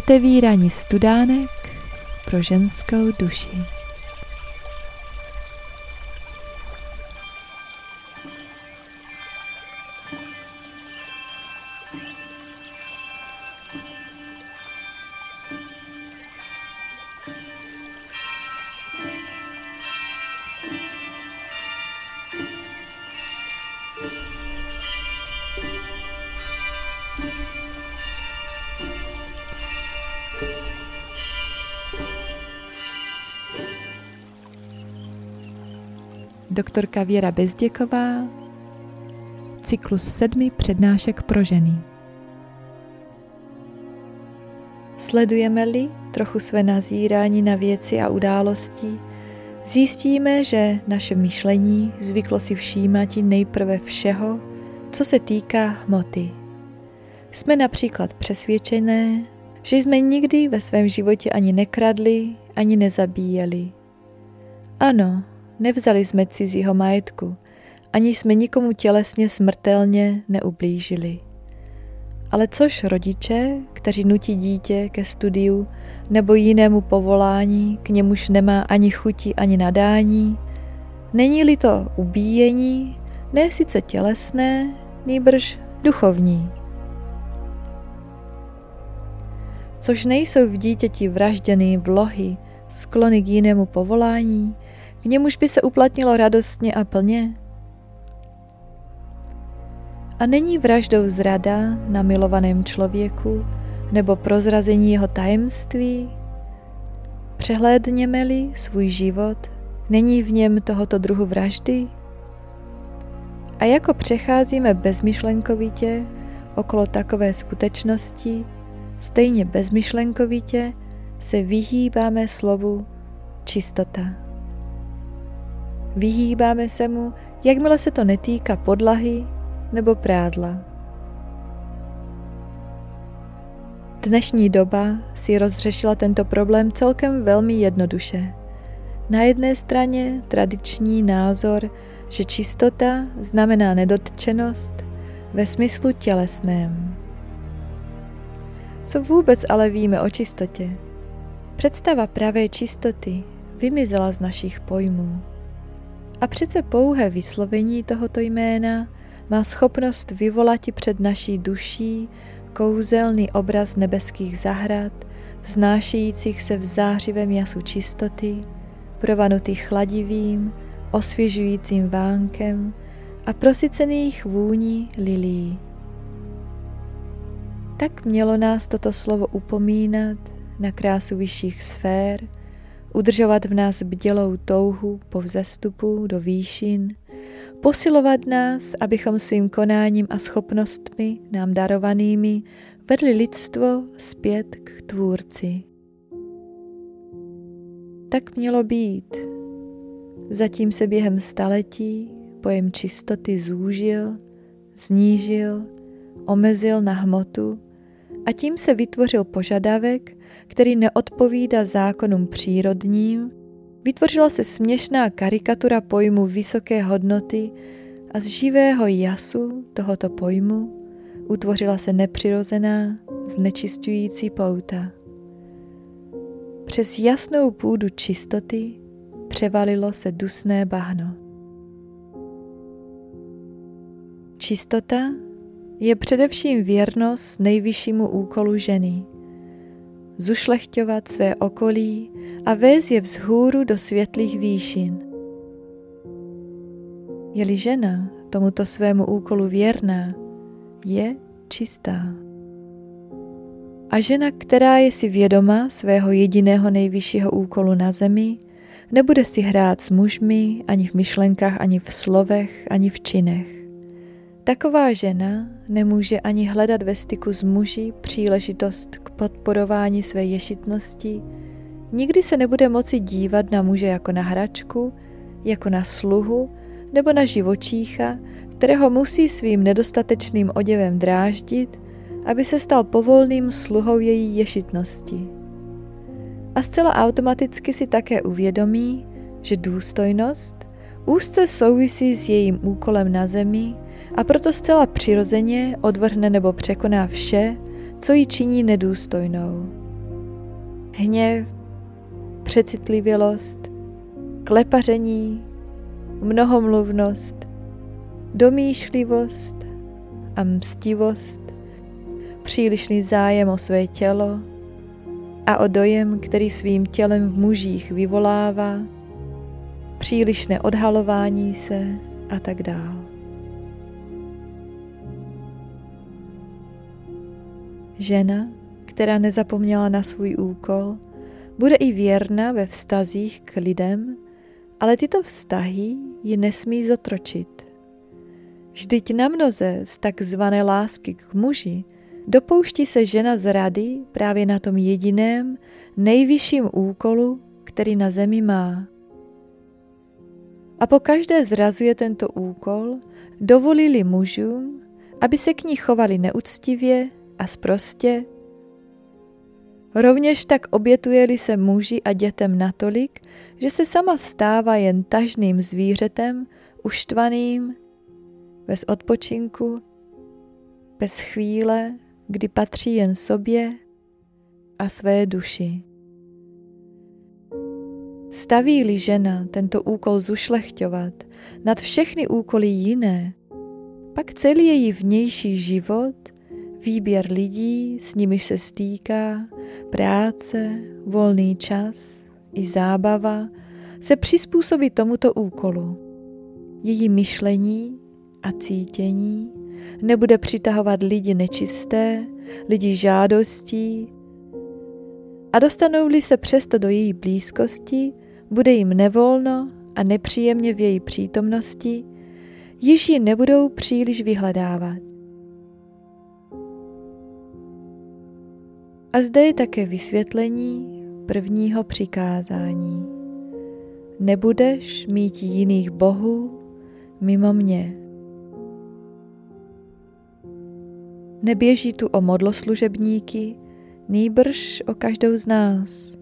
otevírání studánek pro ženskou duši. Doktorka Věra Bezděková, cyklus sedmi přednášek pro ženy. Sledujeme-li trochu své nazírání na věci a události, zjistíme, že naše myšlení zvyklo si všímat nejprve všeho, co se týká hmoty. Jsme například přesvědčené, že jsme nikdy ve svém životě ani nekradli, ani nezabíjeli. Ano, Nevzali jsme cizího majetku, ani jsme nikomu tělesně smrtelně neublížili. Ale což rodiče, kteří nutí dítě ke studiu nebo jinému povolání, k němuž nemá ani chuti, ani nadání, není-li to ubíjení, ne sice tělesné, nýbrž duchovní. Což nejsou v dítěti vražděny vlohy, sklony k jinému povolání, k němuž by se uplatnilo radostně a plně? A není vraždou zrada na milovaném člověku nebo prozrazení jeho tajemství? Přehlédněme-li svůj život, není v něm tohoto druhu vraždy? A jako přecházíme bezmyšlenkovitě okolo takové skutečnosti, stejně bezmyšlenkovitě se vyhýbáme slovu čistota. Vyhýbáme se mu, jakmile se to netýká podlahy nebo prádla. Dnešní doba si rozřešila tento problém celkem velmi jednoduše. Na jedné straně tradiční názor, že čistota znamená nedotčenost ve smyslu tělesném. Co vůbec ale víme o čistotě? Představa pravé čistoty vymizela z našich pojmů. A přece pouhé vyslovení tohoto jména má schopnost vyvolat před naší duší kouzelný obraz nebeských zahrad, vznášejících se v zářivém jasu čistoty, provanutých chladivým, osvěžujícím vánkem a prosycených vůní lilí. Tak mělo nás toto slovo upomínat na krásu vyšších sfér, udržovat v nás bdělou touhu po vzestupu do výšin, posilovat nás, abychom svým konáním a schopnostmi nám darovanými vedli lidstvo zpět k Tvůrci. Tak mělo být. Zatím se během staletí pojem čistoty zúžil, znížil, omezil na hmotu a tím se vytvořil požadavek, který neodpovídá zákonům přírodním, vytvořila se směšná karikatura pojmu vysoké hodnoty a z živého jasu tohoto pojmu utvořila se nepřirozená, znečistující pouta. Přes jasnou půdu čistoty převalilo se dusné bahno. Čistota je především věrnost nejvyššímu úkolu ženy – zušlechťovat své okolí a vést je vzhůru do světlých výšin. Je-li žena tomuto svému úkolu věrná, je čistá. A žena, která je si vědoma svého jediného nejvyššího úkolu na zemi, nebude si hrát s mužmi ani v myšlenkách, ani v slovech, ani v činech. Taková žena nemůže ani hledat ve styku s muži příležitost k podporování své ješitnosti, nikdy se nebude moci dívat na muže jako na hračku, jako na sluhu nebo na živočícha, kterého musí svým nedostatečným oděvem dráždit, aby se stal povolným sluhou její ješitnosti. A zcela automaticky si také uvědomí, že důstojnost úzce souvisí s jejím úkolem na zemi a proto zcela přirozeně odvrhne nebo překoná vše, co ji činí nedůstojnou. hněv, přecitlivělost, klepaření, mnohomluvnost, domýšlivost a mstivost, přílišný zájem o své tělo a o dojem, který svým tělem v mužích vyvolává, přílišné odhalování se a tak dále. Žena, která nezapomněla na svůj úkol, bude i věrna ve vztazích k lidem, ale tyto vztahy ji nesmí zotročit. Vždyť na mnoze z takzvané lásky k muži dopouští se žena z rady právě na tom jediném, nejvyšším úkolu, který na zemi má. A po každé zrazuje tento úkol, dovolili mužům, aby se k ní chovali neúctivě a sprostě. Rovněž tak obětuje-li se muži a dětem natolik, že se sama stává jen tažným zvířetem, uštvaným, bez odpočinku, bez chvíle, kdy patří jen sobě a své duši. Staví-li žena tento úkol zušlechťovat nad všechny úkoly jiné, pak celý její vnější život, výběr lidí, s nimiž se stýká, práce, volný čas i zábava, se přizpůsobí tomuto úkolu. Její myšlení a cítění nebude přitahovat lidi nečisté, lidi žádostí a dostanou-li se přesto do její blízkosti, bude jim nevolno a nepříjemně v její přítomnosti, již ji nebudou příliš vyhledávat. A zde je také vysvětlení prvního přikázání. Nebudeš mít jiných bohů mimo mě. Neběží tu o modloslužebníky, nýbrž o každou z nás,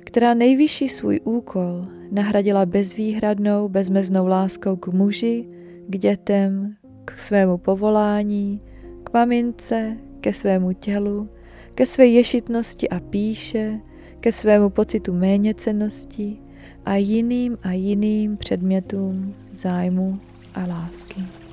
která nejvyšší svůj úkol nahradila bezvýhradnou, bezmeznou láskou k muži, k dětem, k svému povolání, k mamince, ke svému tělu, ke své ješitnosti a píše, ke svému pocitu méněcenosti a jiným a jiným předmětům zájmu a lásky.